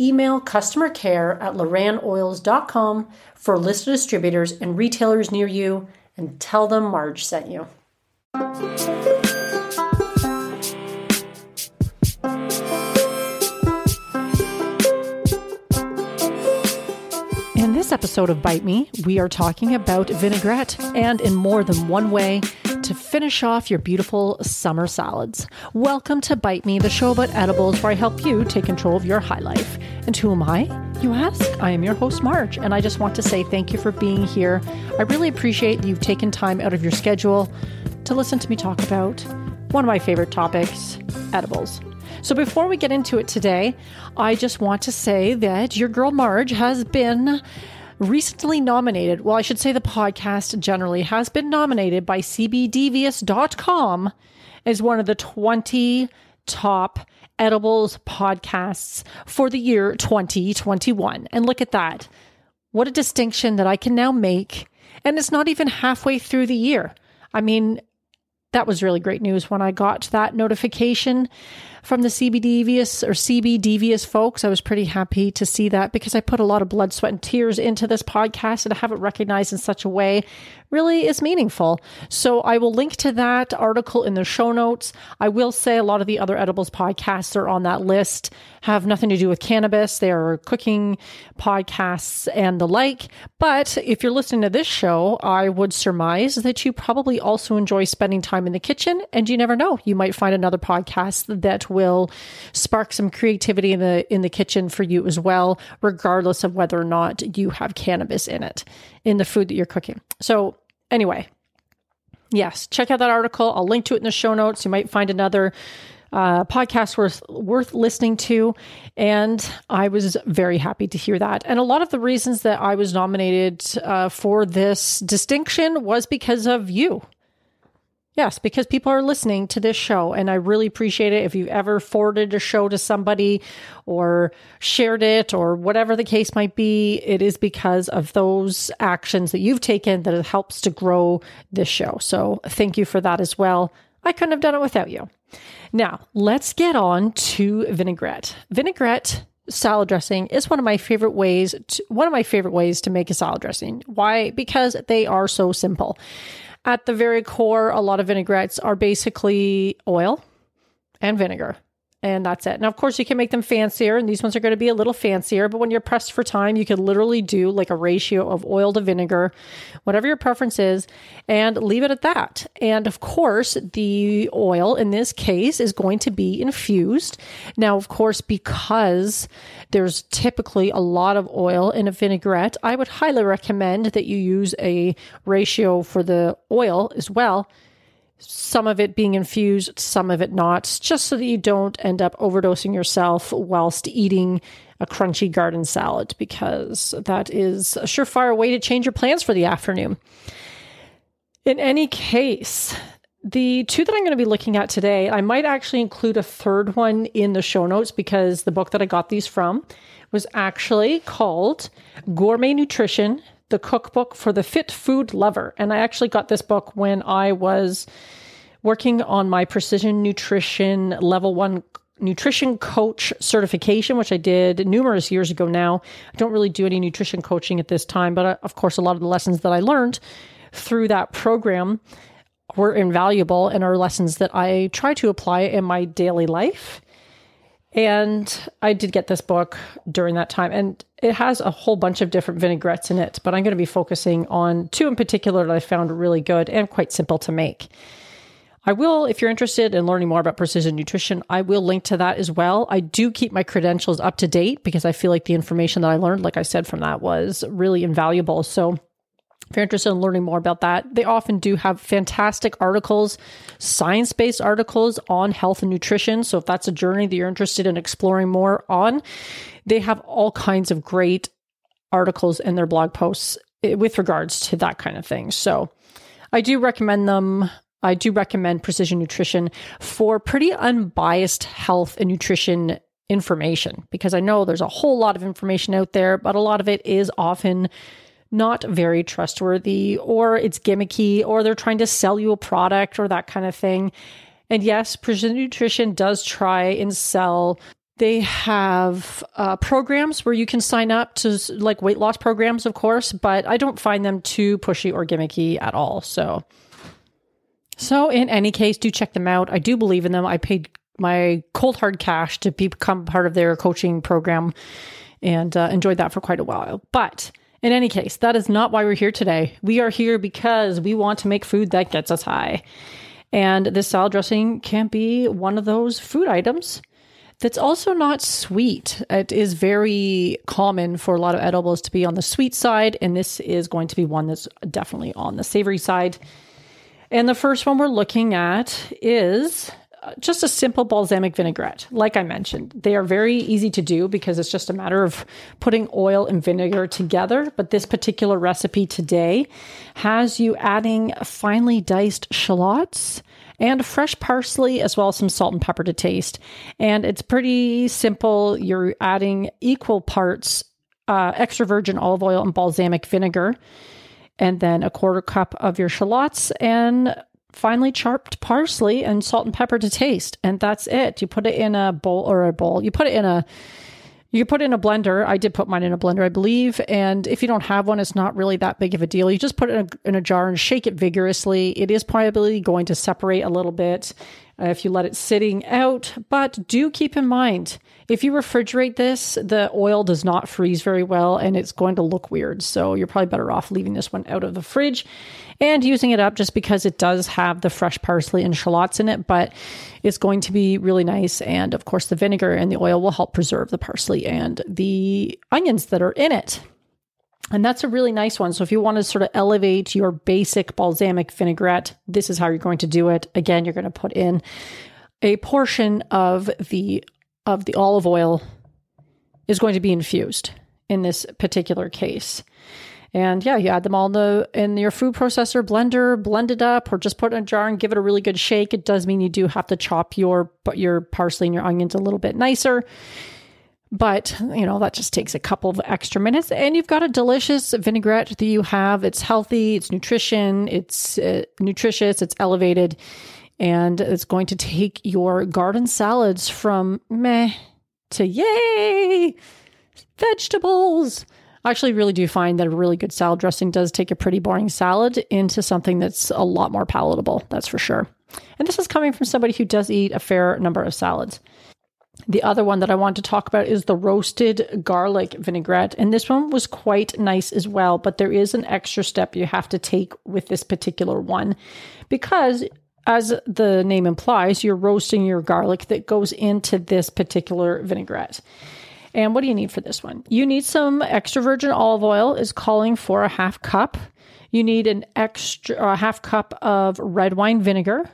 email customer care at lorannoils.com for a list of distributors and retailers near you and tell them Marge sent you. In this episode of Bite Me, we are talking about vinaigrette and in more than one way to finish off your beautiful summer salads. Welcome to Bite Me, the show about edibles where I help you take control of your high life. And who am I? You ask. I am your host, Marge, and I just want to say thank you for being here. I really appreciate you've taken time out of your schedule to listen to me talk about one of my favorite topics edibles. So, before we get into it today, I just want to say that your girl Marge has been recently nominated. Well, I should say the podcast generally has been nominated by CBDevious.com as one of the 20 top edibles podcasts for the year 2021. And look at that. What a distinction that I can now make. And it's not even halfway through the year. I mean, that was really great news when I got that notification from the CBDevious or CBDevious folks. I was pretty happy to see that because I put a lot of blood, sweat, and tears into this podcast and to have it recognized in such a way really is meaningful. So I will link to that article in the show notes. I will say a lot of the other edibles podcasts are on that list, have nothing to do with cannabis. They are cooking podcasts and the like. But if you're listening to this show, I would surmise that you probably also enjoy spending time in the kitchen. And you never know, you might find another podcast that will spark some creativity in the in the kitchen for you as well, regardless of whether or not you have cannabis in it in the food that you're cooking. So Anyway, yes, check out that article. I'll link to it in the show notes. You might find another uh, podcast worth worth listening to, and I was very happy to hear that. And a lot of the reasons that I was nominated uh, for this distinction was because of you. Yes, because people are listening to this show, and I really appreciate it. If you've ever forwarded a show to somebody or shared it or whatever the case might be, it is because of those actions that you've taken that it helps to grow this show. So thank you for that as well. I couldn't have done it without you. Now, let's get on to vinaigrette. Vinaigrette salad dressing is one of my favorite ways to, one of my favorite ways to make a salad dressing. Why? Because they are so simple. At the very core, a lot of vinaigrettes are basically oil and vinegar and that's it. Now, of course, you can make them fancier, and these ones are going to be a little fancier, but when you're pressed for time, you can literally do like a ratio of oil to vinegar, whatever your preference is, and leave it at that. And of course, the oil in this case is going to be infused. Now, of course, because there's typically a lot of oil in a vinaigrette, I would highly recommend that you use a ratio for the oil as well some of it being infused, some of it not, just so that you don't end up overdosing yourself whilst eating a crunchy garden salad, because that is a surefire way to change your plans for the afternoon. In any case, the two that I'm going to be looking at today, I might actually include a third one in the show notes because the book that I got these from was actually called Gourmet Nutrition the cookbook for the fit food lover. And I actually got this book when I was working on my precision nutrition level one nutrition coach certification, which I did numerous years ago now. I don't really do any nutrition coaching at this time, but uh, of course, a lot of the lessons that I learned through that program were invaluable and are lessons that I try to apply in my daily life. And I did get this book during that time, and it has a whole bunch of different vinaigrettes in it, but I'm going to be focusing on two in particular that I found really good and quite simple to make. I will, if you're interested in learning more about precision nutrition, I will link to that as well. I do keep my credentials up to date because I feel like the information that I learned, like I said, from that was really invaluable. So if you're interested in learning more about that, they often do have fantastic articles, science based articles on health and nutrition. So, if that's a journey that you're interested in exploring more on, they have all kinds of great articles in their blog posts eh, with regards to that kind of thing. So I do recommend them. I do recommend Precision Nutrition for pretty unbiased health and nutrition information because I know there's a whole lot of information out there, but a lot of it is often not very trustworthy or it's gimmicky or they're trying to sell you a product or that kind of thing. And yes, Precision Nutrition does try and sell. They have uh, programs where you can sign up to like weight loss programs, of course, but I don't find them too pushy or gimmicky at all. So, so in any case, do check them out. I do believe in them. I paid my cold hard cash to become part of their coaching program and uh, enjoyed that for quite a while. But in any case, that is not why we're here today. We are here because we want to make food that gets us high. And this salad dressing can be one of those food items that's also not sweet. It is very common for a lot of edibles to be on the sweet side, and this is going to be one that's definitely on the savory side. And the first one we're looking at is just a simple balsamic vinaigrette. Like I mentioned, they are very easy to do because it's just a matter of putting oil and vinegar together. But this particular recipe today has you adding finely diced shallots and fresh parsley, as well as some salt and pepper to taste. And it's pretty simple. You're adding equal parts uh, extra virgin olive oil and balsamic vinegar, and then a quarter cup of your shallots and finely chopped parsley and salt and pepper to taste. And that's it. You put it in a bowl or a bowl. You put it in a you put it in a blender. I did put mine in a blender, I believe. And if you don't have one, it's not really that big of a deal. You just put it in a, in a jar and shake it vigorously. It is probably going to separate a little bit uh, if you let it sitting out. But do keep in mind, if you refrigerate this, the oil does not freeze very well and it's going to look weird. So you're probably better off leaving this one out of the fridge and using it up just because it does have the fresh parsley and shallots in it, but it's going to be really nice. And of course, the vinegar and the oil will help preserve the parsley and the onions that are in it. And that's a really nice one. So if you want to sort of elevate your basic balsamic vinaigrette, this is how you're going to do it. Again, you're going to put in a portion of the of the olive oil is going to be infused in this particular case. And yeah, you add them all in the in your food processor blender, blend it up, or just put in a jar and give it a really good shake. It does mean you do have to chop your your parsley and your onions a little bit nicer. But, you know, that just takes a couple of extra minutes and you've got a delicious vinaigrette that you have. It's healthy, it's nutrition, it's uh, nutritious, it's elevated, and it's going to take your garden salads from meh to yay vegetables. I actually really do find that a really good salad dressing does take a pretty boring salad into something that's a lot more palatable, that's for sure. And this is coming from somebody who does eat a fair number of salads. The other one that I want to talk about is the roasted garlic vinaigrette. And this one was quite nice as well, but there is an extra step you have to take with this particular one because, as the name implies, you're roasting your garlic that goes into this particular vinaigrette. And what do you need for this one? You need some extra virgin olive oil is calling for a half cup. You need an extra a half cup of red wine vinegar.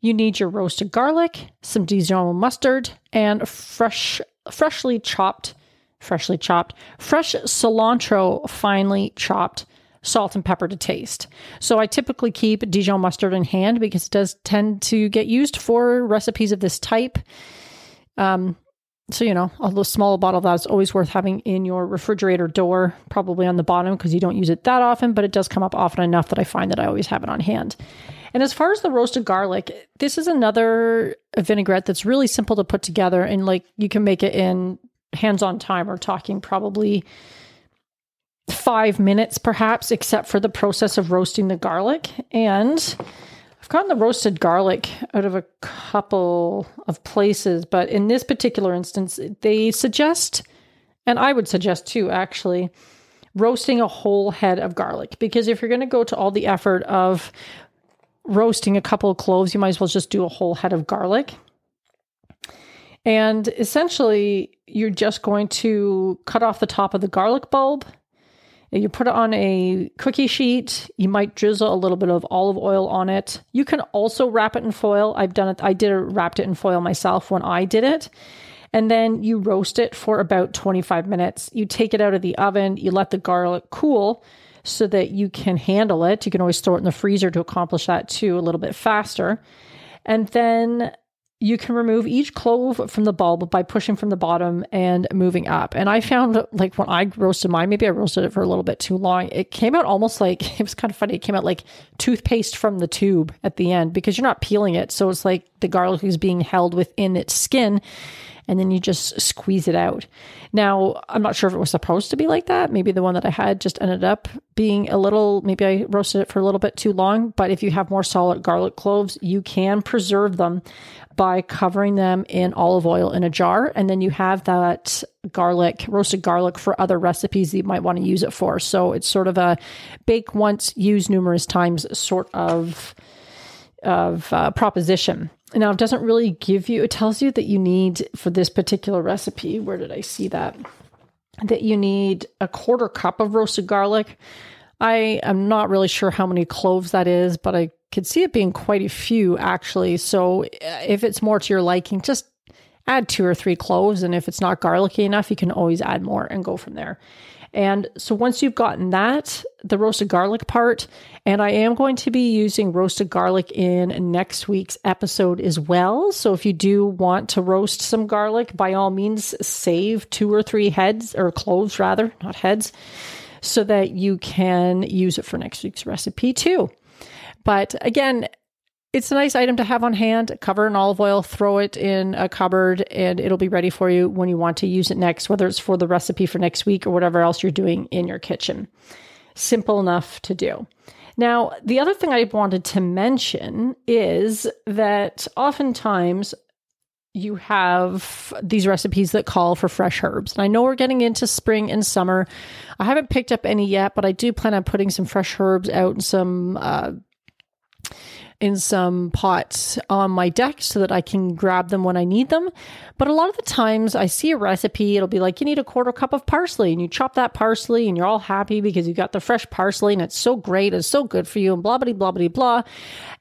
You need your roasted garlic, some Dijon mustard, and fresh freshly chopped freshly chopped fresh cilantro finely chopped salt and pepper to taste. So I typically keep Dijon mustard in hand because it does tend to get used for recipes of this type. Um, so, you know, a little small bottle of that is always worth having in your refrigerator door, probably on the bottom because you don't use it that often, but it does come up often enough that I find that I always have it on hand. And as far as the roasted garlic, this is another vinaigrette that's really simple to put together and like you can make it in hands on time. We're talking probably five minutes perhaps, except for the process of roasting the garlic. And I've gotten the roasted garlic out of a couple of places, but in this particular instance, they suggest, and I would suggest too, actually, roasting a whole head of garlic. Because if you're going to go to all the effort of roasting a couple of cloves, you might as well just do a whole head of garlic. And essentially, you're just going to cut off the top of the garlic bulb you put it on a cookie sheet. You might drizzle a little bit of olive oil on it. You can also wrap it in foil. I've done it. I did wrapped it in foil myself when I did it. And then you roast it for about 25 minutes. You take it out of the oven. You let the garlic cool. So that you can handle it. You can always store it in the freezer to accomplish that too a little bit faster. And then you can remove each clove from the bulb by pushing from the bottom and moving up. And I found like when I roasted mine, maybe I roasted it for a little bit too long. It came out almost like it was kind of funny. It came out like toothpaste from the tube at the end because you're not peeling it. So it's like the garlic is being held within its skin and then you just squeeze it out. Now, I'm not sure if it was supposed to be like that. Maybe the one that I had just ended up being a little, maybe I roasted it for a little bit too long. But if you have more solid garlic cloves, you can preserve them by covering them in olive oil in a jar. And then you have that garlic, roasted garlic for other recipes that you might want to use it for. So it's sort of a bake once, use numerous times sort of of uh, proposition. Now, it doesn't really give you, it tells you that you need for this particular recipe. Where did I see that? That you need a quarter cup of roasted garlic. I am not really sure how many cloves that is, but I could see it being quite a few actually. So uh, if it's more to your liking, just add two or three cloves. And if it's not garlicky enough, you can always add more and go from there. And so once you've gotten that, the roasted garlic part, and I am going to be using roasted garlic in next week's episode as well. So if you do want to roast some garlic, by all means, save two or three heads or cloves rather, not heads, so that you can use it for next week's recipe too. But again, it's a nice item to have on hand. Cover in olive oil, throw it in a cupboard, and it'll be ready for you when you want to use it next, whether it's for the recipe for next week or whatever else you're doing in your kitchen. Simple enough to do. Now, the other thing I wanted to mention is that oftentimes you have these recipes that call for fresh herbs. And I know we're getting into spring and summer. I haven't picked up any yet, but I do plan on putting some fresh herbs out and some uh, in some pots on my deck so that I can grab them when I need them. But a lot of the times I see a recipe, it'll be like, you need a quarter cup of parsley, and you chop that parsley, and you're all happy because you got the fresh parsley, and it's so great, it's so good for you, and blah, blah, blah, blah, blah.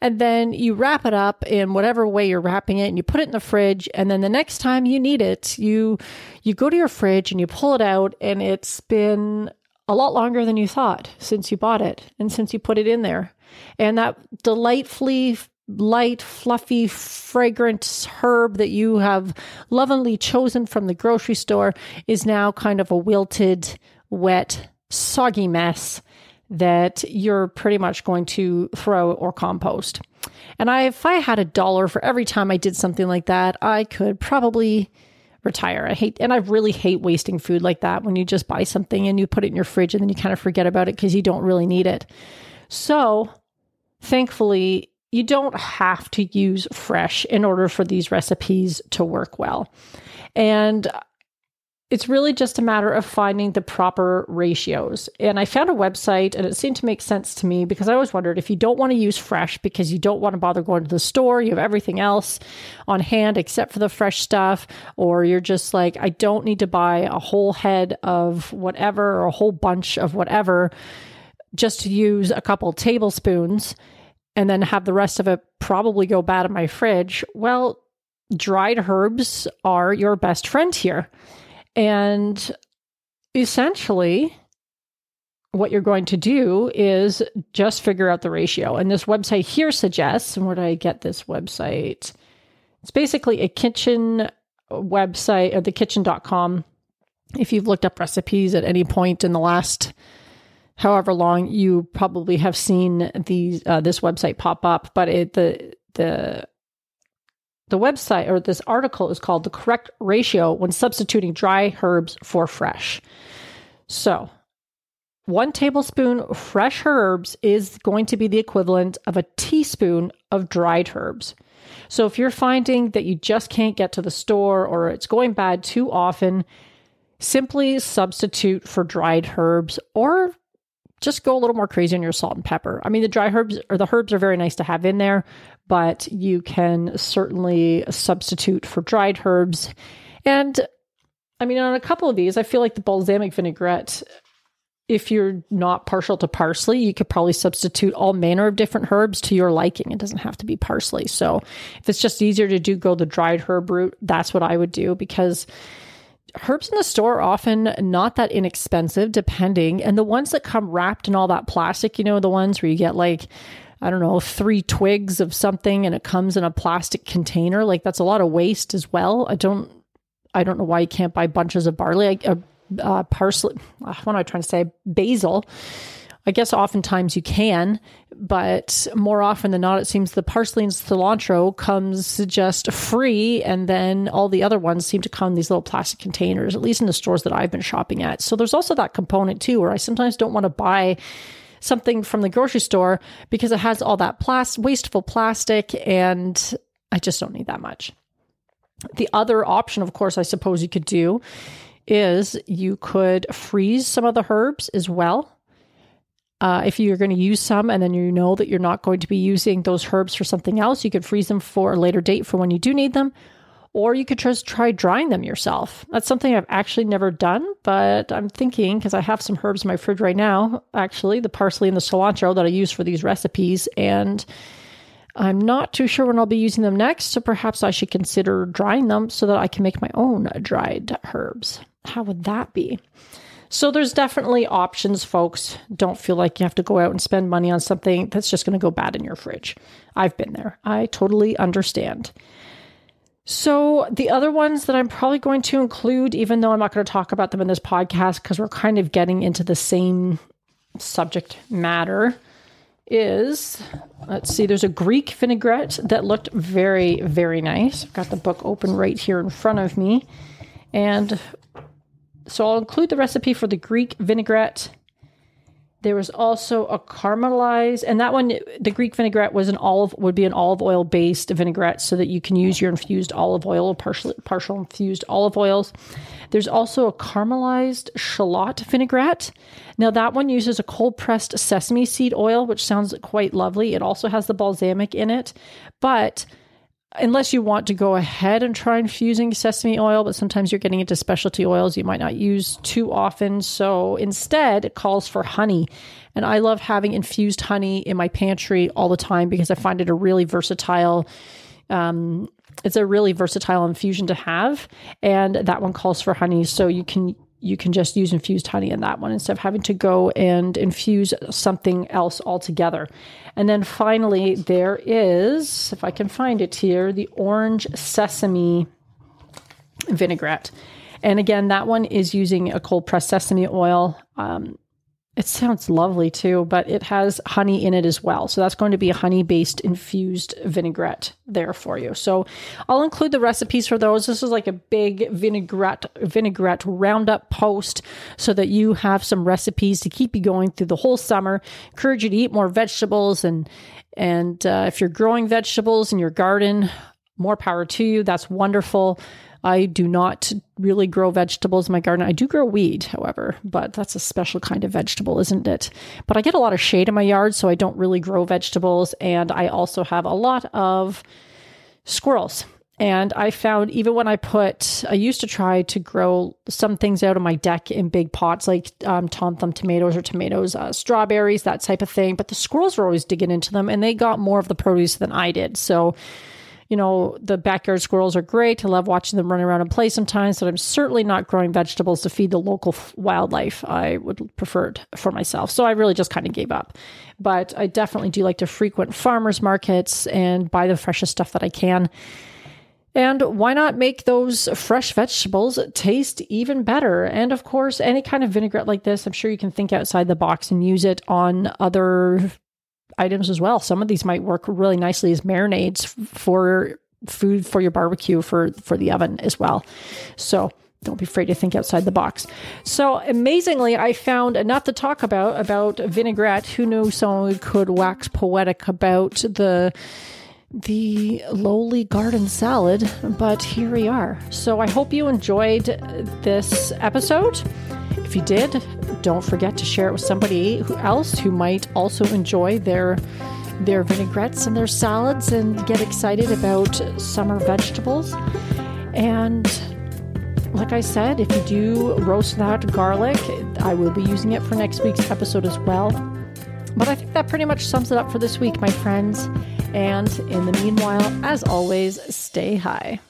And then you wrap it up in whatever way you're wrapping it, and you put it in the fridge. And then the next time you need it, you you go to your fridge and you pull it out, and it's been a lot longer than you thought since you bought it and since you put it in there. And that delightfully light, fluffy, fragrant herb that you have lovingly chosen from the grocery store is now kind of a wilted, wet, soggy mess that you're pretty much going to throw or compost. And I, if I had a dollar for every time I did something like that, I could probably retire. I hate, and I really hate wasting food like that when you just buy something and you put it in your fridge and then you kind of forget about it because you don't really need it. So, thankfully, you don't have to use fresh in order for these recipes to work well. And it's really just a matter of finding the proper ratios. And I found a website and it seemed to make sense to me because I always wondered if you don't want to use fresh because you don't want to bother going to the store, you have everything else on hand except for the fresh stuff, or you're just like, I don't need to buy a whole head of whatever or a whole bunch of whatever just to use a couple tablespoons and then have the rest of it probably go bad in my fridge. Well, dried herbs are your best friend here. And essentially, what you're going to do is just figure out the ratio. And this website here suggests, and where did I get this website? It's basically a kitchen website, or the kitchen.com. If you've looked up recipes at any point in the last however long, you probably have seen these uh, this website pop up. But it, the the the website or this article is called The Correct Ratio When Substituting Dry Herbs for Fresh. So, one tablespoon fresh herbs is going to be the equivalent of a teaspoon of dried herbs. So, if you're finding that you just can't get to the store or it's going bad too often, simply substitute for dried herbs or just go a little more crazy on your salt and pepper. I mean, the dry herbs or the herbs are very nice to have in there, but you can certainly substitute for dried herbs. And I mean, on a couple of these, I feel like the balsamic vinaigrette, if you're not partial to parsley, you could probably substitute all manner of different herbs to your liking. It doesn't have to be parsley. So if it's just easier to do, go the dried herb route, that's what I would do because herbs in the store are often not that inexpensive, depending. And the ones that come wrapped in all that plastic, you know, the ones where you get like, I don't know, three twigs of something and it comes in a plastic container, like that's a lot of waste as well. I don't, I don't know why you can't buy bunches of barley, uh, uh, parsley. Uh, what am I trying to say? Basil I guess oftentimes you can, but more often than not, it seems the parsley and cilantro comes just free, and then all the other ones seem to come in these little plastic containers, at least in the stores that I've been shopping at. So there's also that component too, where I sometimes don't want to buy something from the grocery store because it has all that plas- wasteful plastic, and I just don't need that much. The other option, of course, I suppose you could do is you could freeze some of the herbs as well uh, if you're going to use some and then you know that you're not going to be using those herbs for something else, you could freeze them for a later date for when you do need them. Or you could just try drying them yourself. That's something I've actually never done, but I'm thinking because I have some herbs in my fridge right now, actually, the parsley and the cilantro that I use for these recipes. And I'm not too sure when I'll be using them next. So perhaps I should consider drying them so that I can make my own dried herbs. How would that be? So there's definitely options, folks. Don't feel like you have to go out and spend money on something that's just going to go bad in your fridge. I've been there. I totally understand. So, the other ones that I'm probably going to include, even though I'm not going to talk about them in this podcast because we're kind of getting into the same subject matter, is let's see, there's a Greek vinaigrette that looked very, very nice. I've got the book open right here in front of me. And so I'll include the recipe for the Greek vinaigrette. There was also a caramelized, and that one, the Greek vinaigrette was an olive, would be an olive oil based vinaigrette so that you can use your infused olive oil partial, partial infused olive oils. There's also a caramelized shallot vinaigrette. Now, that one uses a cold pressed sesame seed oil, which sounds quite lovely. It also has the balsamic in it, but unless you want to go ahead and try infusing sesame oil, but sometimes you're getting into specialty oils you might not use too often. So instead, it calls for honey. And I love having infused honey in my pantry all the time because I find it a really versatile. Um, it's a really versatile infusion to have, and that one calls for honey, so you can you can just use infused honey in that one instead of having to go and infuse something else altogether. And then finally, there is, if I can find it here, the orange sesame vinaigrette. And again, that one is using a cold pressed sesame oil. Um, it sounds lovely too, but it has honey in it as well. So that's going to be a honey based infused vinaigrette there for you. So I'll include the recipes for those. This is like a big vinaigrette vinaigrette roundup post so that you have some recipes to keep you going through the whole summer. Encourage you to eat more vegetables and and uh, if you're growing vegetables in your garden, more power to you. That's wonderful. I do not really grow vegetables in my garden. I do grow weed, however, but that's a special kind of vegetable, isn't it? But I get a lot of shade in my yard, so I don't really grow vegetables. And I also have a lot of squirrels. And I found even when I put, I used to try to grow some things out of my deck in big pots, like um, Tom Thumb tomatoes or tomatoes, uh, strawberries, that type of thing. But the squirrels were always digging into them and they got more of the produce than I did. So you know, the backyard squirrels are great. I love watching them run around and play sometimes, but I'm certainly not growing vegetables to feed the local wildlife. I would prefer it for myself. So I really just kind of gave up. But I definitely do like to frequent farmers markets and buy the freshest stuff that I can. And why not make those fresh vegetables taste even better? And of course, any kind of vinaigrette like this, I'm sure you can think outside the box and use it on other items as well. Some of these might work really nicely as marinades for food for your barbecue for for the oven as well. So don't be afraid to think outside the box. So amazingly, I found enough to talk about about vinaigrette. Who knew someone could wax poetic about the the lowly garden salad, but here we are. So I hope you enjoyed this episode. If you did, don't forget to share it with somebody else who might also enjoy their their vinaigrettes and their salads and get excited about summer vegetables. And like I said, if you do roast that garlic, I will be using it for next week's episode as well. But I think that pretty much sums it up for this week, my friends. And in the meanwhile, as always, stay high.